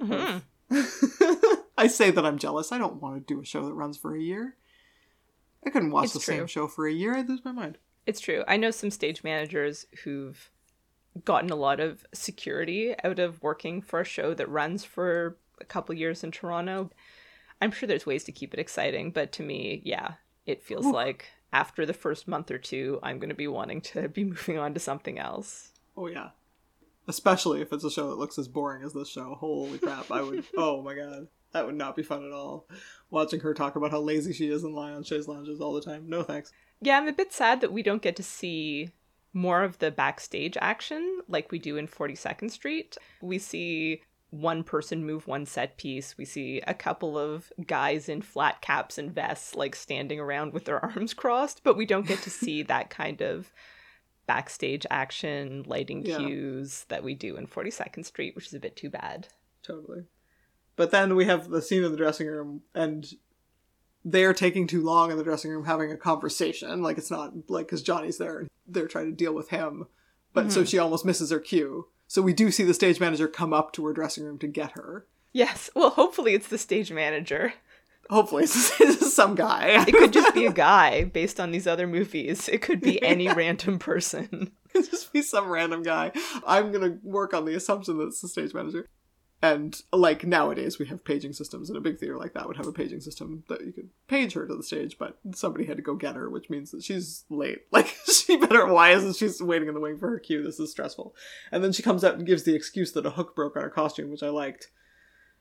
Mm-hmm. <laughs> I say that I'm jealous. I don't want to do a show that runs for a year. I couldn't watch it's the true. same show for a year. I'd lose my mind. It's true. I know some stage managers who've gotten a lot of security out of working for a show that runs for a couple years in Toronto. I'm sure there's ways to keep it exciting, but to me, yeah, it feels Ooh. like after the first month or two, I'm going to be wanting to be <laughs> moving on to something else. Oh, yeah. Especially if it's a show that looks as boring as this show. Holy crap. I would, <laughs> oh my god. That would not be fun at all. Watching her talk about how lazy she is and lie on chaise lounges all the time. No thanks. Yeah, I'm a bit sad that we don't get to see more of the backstage action like we do in 42nd Street. We see one person move one set piece. We see a couple of guys in flat caps and vests like standing around with their <laughs> arms crossed, but we don't get to see that kind of backstage action, lighting Yeah. cues that we do in 42nd Street, which is a bit too bad. Totally. But then we have the scene in the dressing room, and they're taking too long in the dressing room having a conversation. Like, it's not like because Johnny's there they're trying to deal with him. But so mm-hmm. she almost misses her cue. So we do see the stage manager come up to her dressing room to get her. Yes, well, hopefully it's the stage manager. Hopefully, it's, <laughs> it's some guy. It could just be a guy based on these other movies. It could be any <laughs> random person. It Could just be some random guy. I'm gonna work on the assumption that it's the stage manager. And like nowadays, we have paging systems, and a big theater like that would have a paging system that you could page her to the stage, but somebody had to go get her, which means that she's late. <laughs> Like she better. Why isn't she waiting in the wing for her cue? This is stressful. And then she comes out and gives the excuse that a hook broke on her costume, which I liked.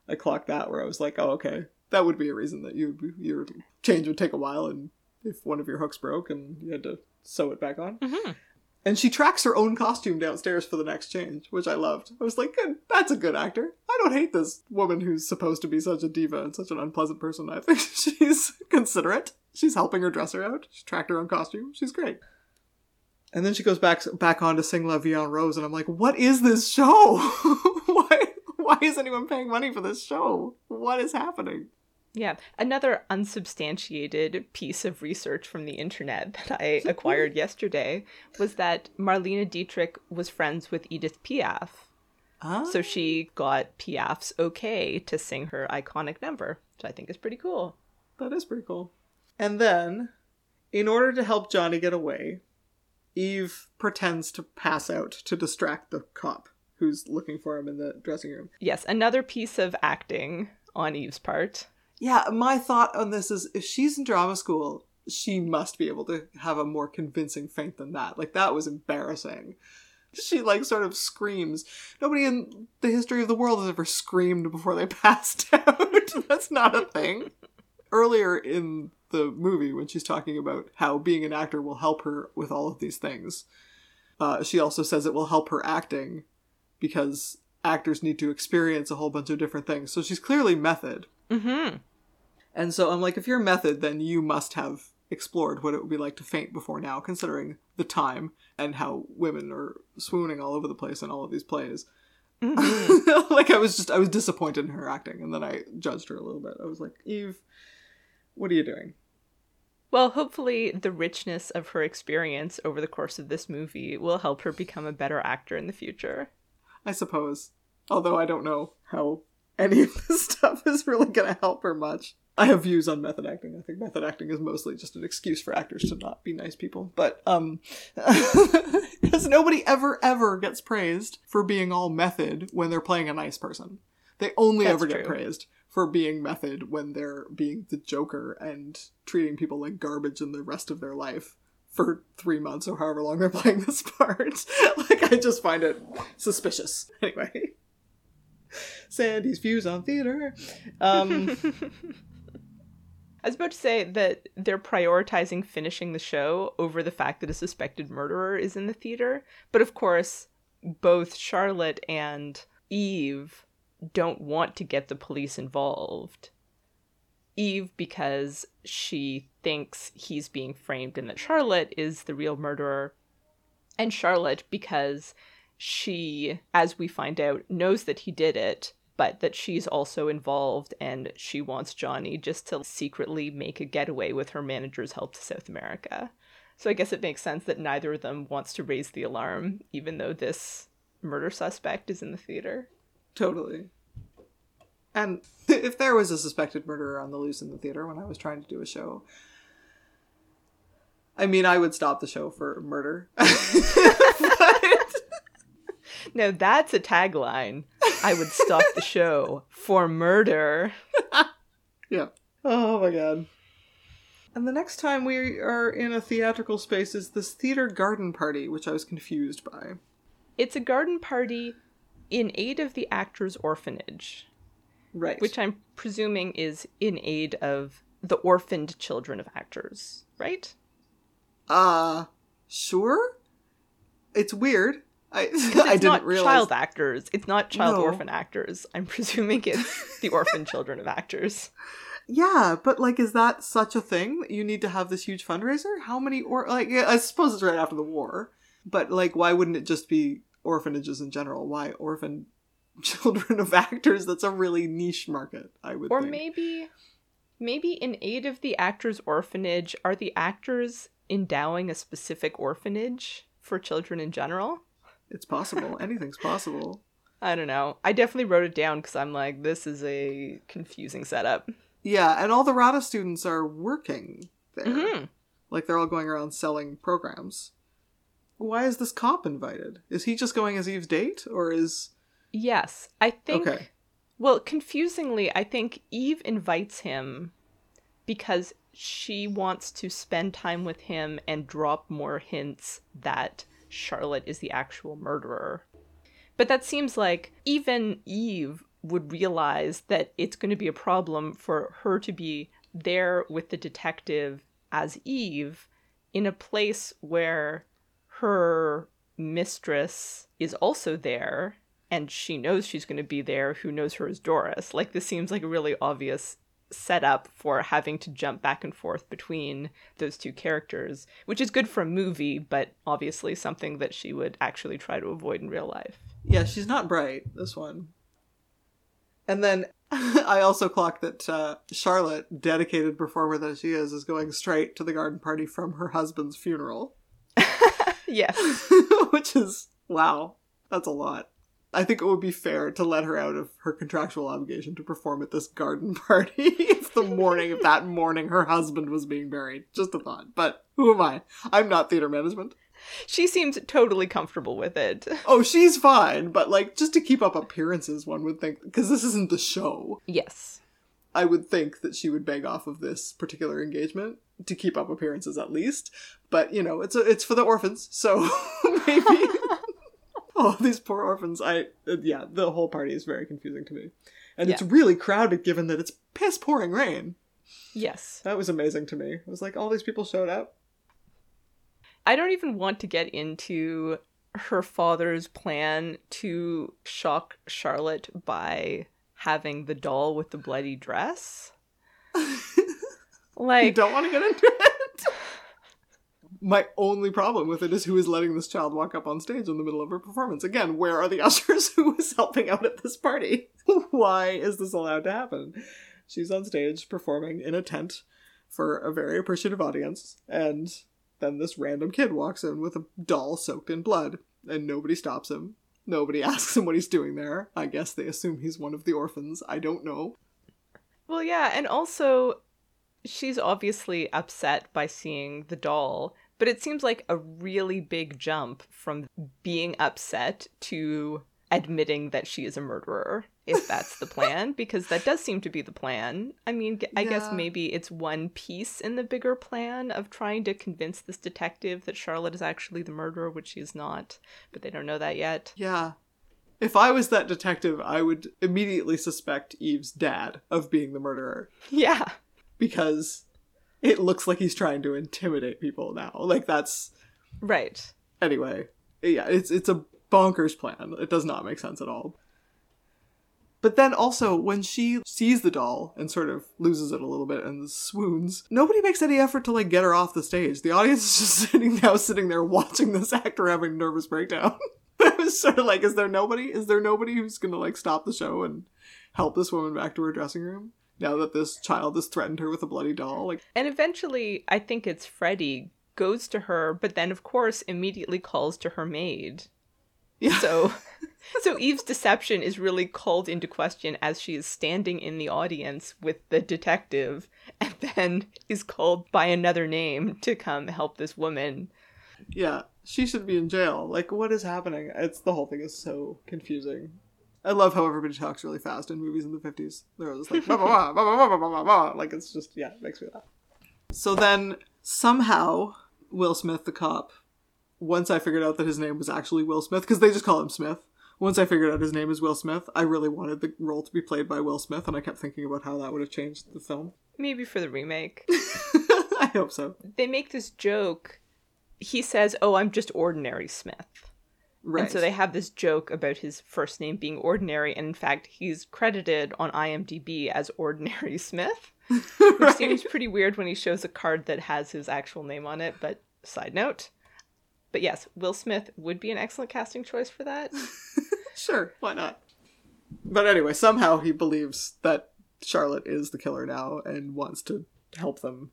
I clocked that where I was like, oh okay, that would be a reason that you your change would take a while, and if one of your hooks broke and you had to sew it back on. Mhm. And she tracks her own costume downstairs for the next change, which I loved. I was like, good, that's a good actor. I don't hate this woman who's supposed to be such a diva and such an unpleasant person. I think <laughs> she's considerate. She's helping her dresser out. She tracked her own costume. She's great. And then she goes back back on to sing La Vie en Rose, and I'm like, what is this show? <laughs> why why is anyone paying money for this show? What is happening? Yeah, another unsubstantiated piece of research from the internet that I <laughs> acquired yesterday was that Marlene Dietrich was friends with Edith Piaf. Ah, So she got Piaf's okay to sing her iconic number, which I think is pretty cool. That is pretty cool. And then, in order to help Johnny get away, Eve pretends to pass out to distract the cop who's looking for him in the dressing room. Yes, another piece of acting on Eve's part. Yeah, my thought on this is if she's in drama school, she must be able to have a more convincing faint than that. Like, that was embarrassing. She, like, sort of screams. Nobody in the history of the world has ever screamed before they <laughs> passed out. <laughs> That's not a thing. Earlier in the movie, when she's talking about how being an actor will help her with all of these things, uh, she also says it will help her acting because actors need to experience a whole bunch of different things. So she's clearly method. Mm-hmm. And so I'm like, if you're method, then you must have explored what it would be like to faint before now, considering the time and how women are swooning all over the place in all of these plays. <laughs> like I was just I was disappointed in her acting, and then I judged her a little bit. I was like, Eve, what are you doing? Well, hopefully, the richness of her experience over the course of this movie will help her become a better actor in the future. I suppose. Although I don't know how any of this <laughs> stuff is really going to help her much. I have views on method acting. I think method acting is mostly just an excuse for actors to not be nice people. But, um, <laughs> because nobody ever, ever gets praised for being all method when they're playing a nice person. They only That's ever get true. praised for being method when they're being the Joker and treating people like garbage in the rest of their life for three months or however long they're <laughs> playing this part. like, I just find it suspicious. Anyway. Sandy's views on theater. Um, <laughs> I was about to say that they're prioritizing finishing the show over the fact that a suspected murderer is in the theater. But of course, both Charlotte and Eve don't want to get the police involved. Eve, because she thinks he's being framed and that Charlotte is the real murderer. And Charlotte, because she, as we find out, knows that he did it, but that she's also involved and she wants Johnny just to secretly make a getaway with her manager's help to South America. So I guess it makes sense that neither of them wants to raise the alarm, even though this murder suspect is in the theater. totally. And <laughs> if there was a suspected murderer on the loose in the theater when I was trying to do a show, I mean, I would stop the show for murder. <laughs> <laughs> But- Now that's a tagline. I would stop the <laughs> show for murder. Yeah. Oh my god. And the next time we are in a theatrical space is this theater garden party, which I was confused by. It's a garden party in aid of the actors' orphanage. Right. which I'm presuming is in aid of the orphaned children of actors, right? uh sure? It's weird. I 'Cause <laughs> I It's didn't not realize. child actors. It's not child No. orphan actors. I'm <laughs> presuming it's the orphan children of actors. Yeah, but like, is that such a thing that you need to have this huge fundraiser? How many or like? I suppose it's right after the war, But like, why wouldn't it just be orphanages in general? Why orphan <laughs> children of actors? That's a really niche market. I would. Or think. maybe, maybe in aid of the actors' orphanage, are the actors endowing a specific orphanage for children in general? It's possible. Anything's possible. <laughs> I don't know. I definitely wrote it down because I'm like, this is a confusing setup. Yeah, and all the RADA students are working there. hmm Like they're all going around selling programs. Why is this cop invited? Is he just going as Eve's date, or is Yes, I think. Okay. Well, confusingly, I think Eve invites him because she wants to spend time with him and drop more hints that Charlotte is the actual murderer. But that seems like even Eve would realize that it's going to be a problem for her to be there with the detective as Eve in a place where her mistress is also there and she knows she's going to be there who knows her as Doris. Like this seems like a really obvious setup for having to jump back and forth between those two characters, which is good for a movie, but obviously something that she would actually try to avoid in real life. Yeah, she's not bright, this one. And then <laughs> I also clocked that uh, Charlotte, dedicated performer that she is, is going straight to the garden party from her husband's funeral. <laughs> Yes. <laughs> Which is, wow, that's a lot. I think it would be fair to let her out of her contractual obligation to perform at this garden <laughs> party if the morning of that morning her husband was being buried. Just a thought. But who am I? I'm not theater management. she seems totally comfortable with it. <laughs> Oh, she's fine, but like just to keep up appearances, one would think because this isn't the show. Yes. I would think that she would beg off of this particular engagement to keep up appearances at least. But you know, it's a, it's for the orphans, so <laughs> maybe. <laughs> oh, these poor orphans! I uh, yeah, the whole party is very confusing to me, and it's really crowded given that it's piss pouring rain. Yes. That was amazing to me. It was like all these people showed up. I don't even want to get into her father's plan to shock Charlotte by having the doll with the bloody dress. <laughs> you Like, don't want to get into it. My only problem with it is who is letting this child walk up on stage in the middle of her performance. Again, where are the <laughs> ushers who is helping out at this party? <laughs> Why is this allowed to happen? She's on stage performing in a tent for a very appreciative audience, and then this random kid walks in with a doll soaked in blood, and nobody stops him. Nobody <laughs> asks him what he's doing there. I guess they assume he's one of the orphans. I don't know. well, yeah, and also she's obviously upset by seeing the doll, but it seems like a really big jump from being upset to admitting that she is a murderer, if that's the plan, <laughs> because that does seem to be the plan. I mean, I guess maybe it's one piece in the bigger plan of trying to convince this detective that Charlotte is actually the murderer, which she is not, but they don't know that yet. Yeah. If I was that detective, I would immediately suspect Eve's dad of being the murderer <laughs> Yeah. because it looks like he's trying to intimidate people now. Like that's Right. anyway. Yeah, it's it's a bonkers plan. It does not make sense at all. But then also when she sees the doll and sort of loses it a little bit and swoons, nobody makes any effort to like get her off the stage. The audience is just <laughs> sitting now sitting there watching this actor having a nervous breakdown. <laughs> it was sort of like, is there nobody? Is there nobody who's gonna like stop the show and help this woman back to her dressing room? Now that this child has threatened her with a bloody doll, like And eventually, I think it's Freddie goes to her, but then, of course, immediately calls to her maid. yeah. So, <laughs> so Eve's deception is really called into question as she is standing in the audience with the detective, and <laughs> then is called by another name to come help this woman. Yeah, she should be in jail. Like, what is happening? It's the whole thing is so confusing. I love how everybody talks really fast in movies in the fifties. They're always like, <laughs> blah, blah, blah, blah, blah, blah, blah, blah. like it's just yeah, it makes me laugh. So then somehow Will Smith, the cop, once I figured out that his name was actually Will Smith, because they just call him Smith. Once I figured out his name is Will Smith, I really wanted the role to be played by Will Smith, and I kept thinking about how that would have changed the film. Maybe for the remake. <laughs> I hope so. they make this joke. He says, Oh, I'm just ordinary Smith. Right. And so they have this joke about his first name being Ordinary, and in fact, he's credited on IMDb as Ordinary <laughs> Smith, <laughs> which Right. seems pretty weird when he shows a card that has his actual name on it, but side note. But yes, Will Smith would be an excellent casting choice for that. <laughs> sure, why not? But anyway, somehow he believes that Charlotte is the killer now and wants to help them.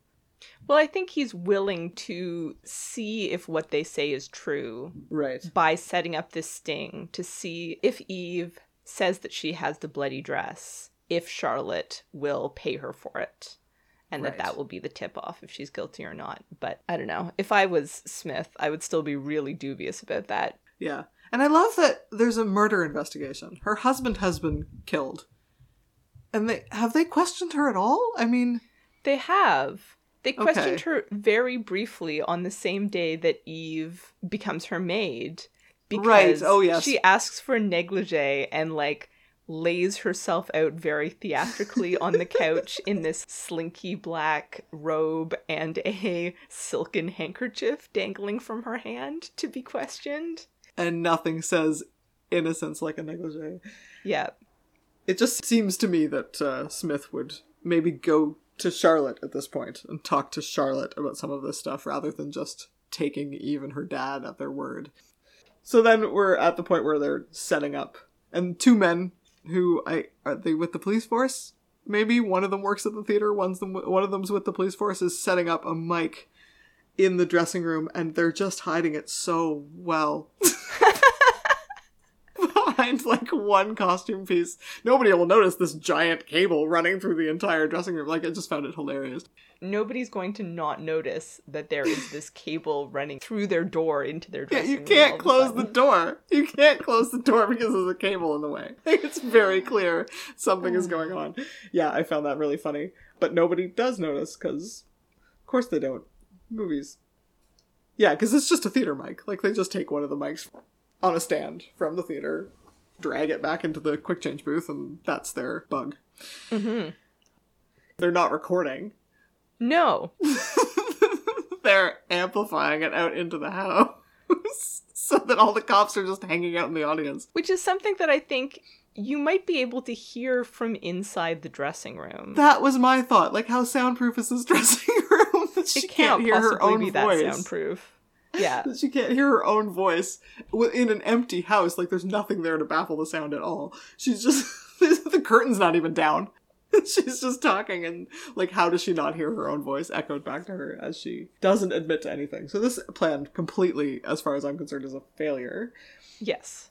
Well, I think he's willing to see if what they say is true Right. by setting up this sting to see if Eve says that she has the bloody dress, if Charlotte will pay her for it. And Right. that that will be the tip off if she's guilty or not. But I don't know. If I was Smith, I would still be really dubious about that. Yeah. And I love that there's a murder investigation. Her husband has been killed. And they have they questioned her at all? I mean, They have. They questioned Okay. her very briefly on the same day that Eve becomes her maid. Because Right. Oh, yes. She asks for a negligee and like lays herself out very theatrically on the couch <laughs> in this slinky black robe and a silken handkerchief dangling from her hand to be questioned. and nothing says innocence like a negligee. Yeah. It just seems to me that uh, Smith would maybe go to Charlotte at this point and talk to Charlotte about some of this stuff rather than just taking Eve and her dad at their word. So then we're at the point where they're setting up, and two men who I are they with the police force? Maybe one of them works at the theater. One's them. One of them's with the police force. Is setting up a mic in the dressing room, and they're just hiding it so well. <laughs> behind like one costume piece. Nobody will notice this giant cable running through the entire dressing room. Like I just found it hilarious. Nobody's going to not notice that there is this cable running through their door into their Yeah, dressing you can't close the door. You can't close the door because there's a cable in the way. <laughs> It's very clear something is going on. Yeah, I found that really funny. But nobody does notice because, of course, they don't. Movies. Yeah, because it's just a theater mic. Like they just take one of the mics on a stand from the theater, drag it back into the quick change booth, and that's their bug. Mm-hmm. They're not recording. No. <laughs> They're amplifying it out into the house <laughs> so that all the cops are just hanging out in the audience. Which is something that I think you might be able to hear from inside the dressing room. That was my thought. Like, how soundproof is this <laughs> dressing room that she it can't can't hear her own be that voice? soundproof. Yeah. <laughs> She can't hear her own voice in an empty house. Like, there's nothing there to baffle the sound at all. She's just <laughs> the curtain's not even down. <laughs> She's just talking, and like, how does she not hear her own voice echoed back to her as she doesn't admit to anything? So this plan completely, as far as I'm concerned, is a failure Yes.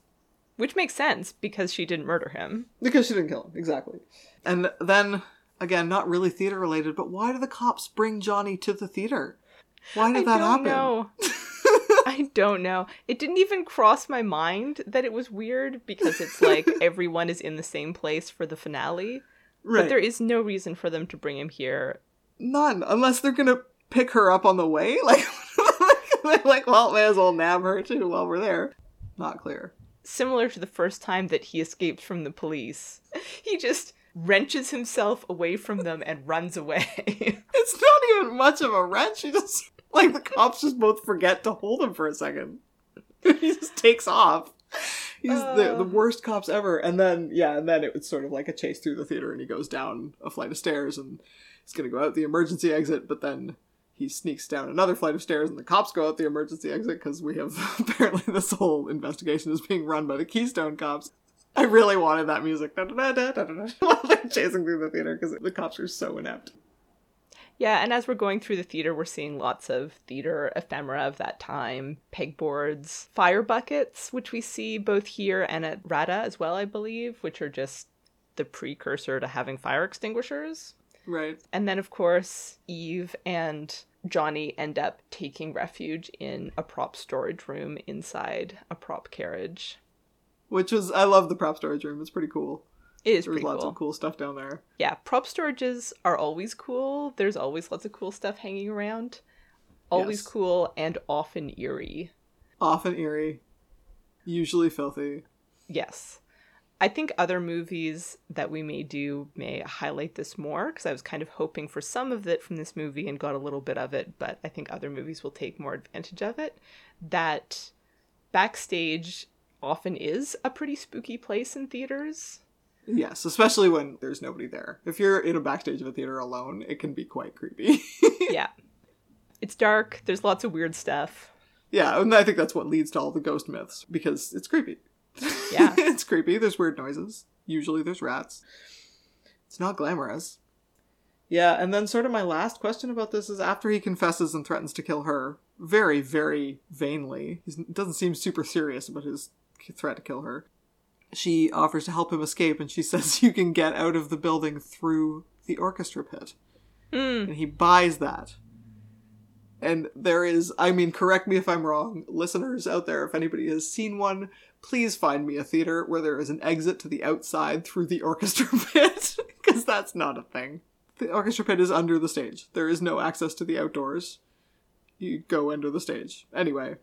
Which makes sense because she didn't murder him. because she didn't kill him exactly. And then again, not really theater related, but why do the cops bring Johnny to the theater? Why did I that don't happen? know. I don't know. It didn't even cross my mind that it was weird because it's like <laughs> everyone is in the same place for the finale. Right. But there is no reason for them to bring him here. None, unless they're gonna pick her up on the way. <laughs> Like, <laughs> like, well, may as well nab her too while we're there. Not clear. Similar to the first time that he escaped from the police, he just wrenches himself away from them and runs away. It's not even much of a wrench. He just <laughs> like the cops just both forget to hold him for a second. <laughs> he just takes off. He's the, the Uh. worst cops ever. And then yeah, and then it was sort of like a chase through the theater, and he goes down a flight of stairs, and he's gonna go out the emergency exit, but then he sneaks down another flight of stairs, and the cops go out the emergency exit because we have <laughs> apparently this whole investigation is being run by the Keystone cops. I really wanted that music while they're chasing through the theater because the cops are so inept. Yeah, and as we're going through the theater, we're seeing lots of theater ephemera of that time pegboards, fire buckets, which we see both here and at Rada as well, I believe, which are just the precursor to having fire extinguishers. Right. And then, of course, Eve and Johnny end up taking refuge in a prop storage room inside a prop carriage. Which was I love the prop storage room. It's pretty cool. It is There's pretty lots cool. of cool stuff down there. Yeah, prop storages are always cool. There's always lots of cool stuff hanging around. Always Yes. cool and often eerie. Often eerie, usually filthy. Yes. I think other movies that we may do may highlight this more because I was kind of hoping for some of it from this movie and got a little bit of it, but I think other movies will take more advantage of it. That backstage often is a pretty spooky place in theaters. Yes, especially when there's nobody there. If you're in a backstage of a theater alone, it can be quite creepy. <laughs> yeah. It's dark, there's lots of weird stuff. Yeah, and I think that's what leads to all the ghost myths because it's creepy. Yeah. <laughs> it's creepy. There's weird noises. Usually there's rats. It's not glamorous. Yeah, and then sort of my last question about this is after he confesses and threatens to kill her, very, very vainly, he doesn't seem super serious about his threat to kill her. She offers to help him escape, and she <laughs> says you can get out of the building through the orchestra pit. Mm. And he buys that. And there is, I mean, correct me if I'm wrong, listeners out there, if anybody has seen one, please find me a theater where there is an exit to the outside through the orchestra <laughs> pit, because that's not a thing. The orchestra pit is under the stage. There is no access to the outdoors. You go under the stage. Anyway,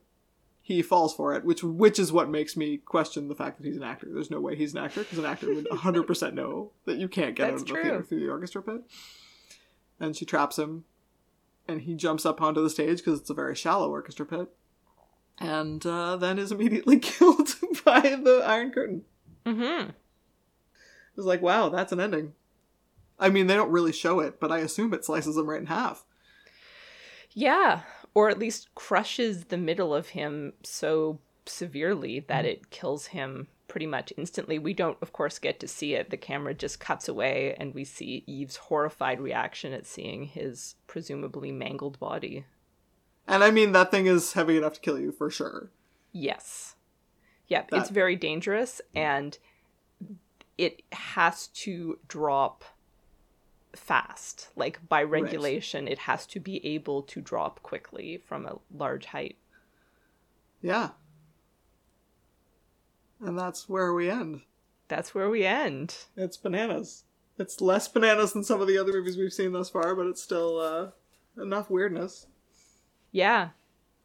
he falls for it, which which is what makes me question the fact that he's an actor. There's no way he's an actor because an actor would 100% know that you can't get That's out of the true. theater through the orchestra pit. And she traps him, and he jumps up onto the stage because it's a very shallow orchestra pit, and uh, then is immediately <laughs> killed by the Iron Curtain. Mm-hmm. It was like, wow, that's an ending. I mean, they don't really show it, but I assume it slices him right in half. Yeah, or at least crushes the middle of him so severely that hmm. it kills him pretty much instantly. We don't, of course, get to see it. The camera just cuts away, and we see Eve's horrified reaction at seeing his presumably mangled body. And I mean, that thing is heavy enough to kill you for sure. Yes. Yep, it's very dangerous, and it has to drop fast. Like, by regulation, it has to be able to drop quickly from a large height. Yeah. And that's where we end. That's where we end. It's bananas. It's less bananas than some of the other movies we've seen thus far, but it's still uh, enough weirdness. Yeah.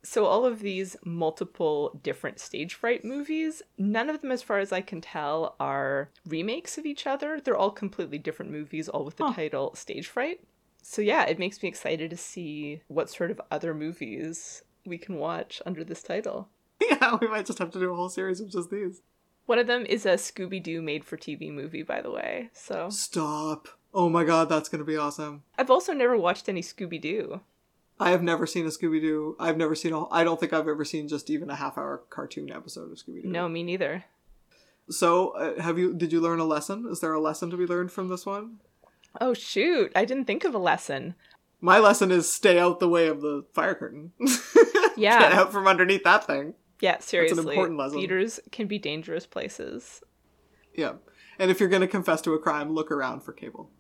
So, all of these multiple different stage fright movies, none of them, as far as I can tell, are remakes of each other. They're all completely different movies, all with the Huh. title Stage Fright. So, yeah, it makes me excited to see what sort of other movies we can watch under this title. <laughs> yeah, we might just have to do a whole series of just these. One of them is a Scooby Doo made for TV movie, by the way. So, Stop. Oh my god, that's gonna be awesome. I've also never watched any Scooby Doo. I have never seen a Scooby Doo. I've never seen a. I don't think I've ever seen just even a half hour cartoon episode of Scooby Doo. No, me neither. So, uh, have you? Did you learn a lesson? Is there a lesson to be learned from this one? Oh, shoot. I didn't think of a lesson. My lesson is stay out the way of the fire curtain. <laughs> Yeah. Get out from underneath that thing. Yeah, seriously. That's an important lesson. Theaters can be dangerous places. Yeah. And if you're going to confess to a crime, look around for cable.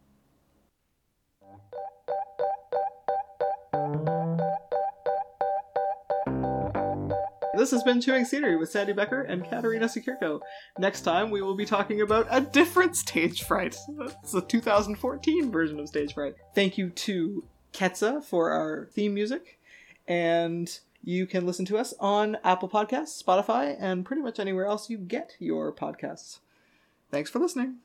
This has been Chewing Scenery with Sandy Becker and Katerina Sikirko. Next time, we will be talking about a different stage fright. It's the 2014 version of stage fright. Thank you to Ketsa for our theme music, and you can listen to us on Apple Podcasts, Spotify, and pretty much anywhere else you get your podcasts. Thanks for listening.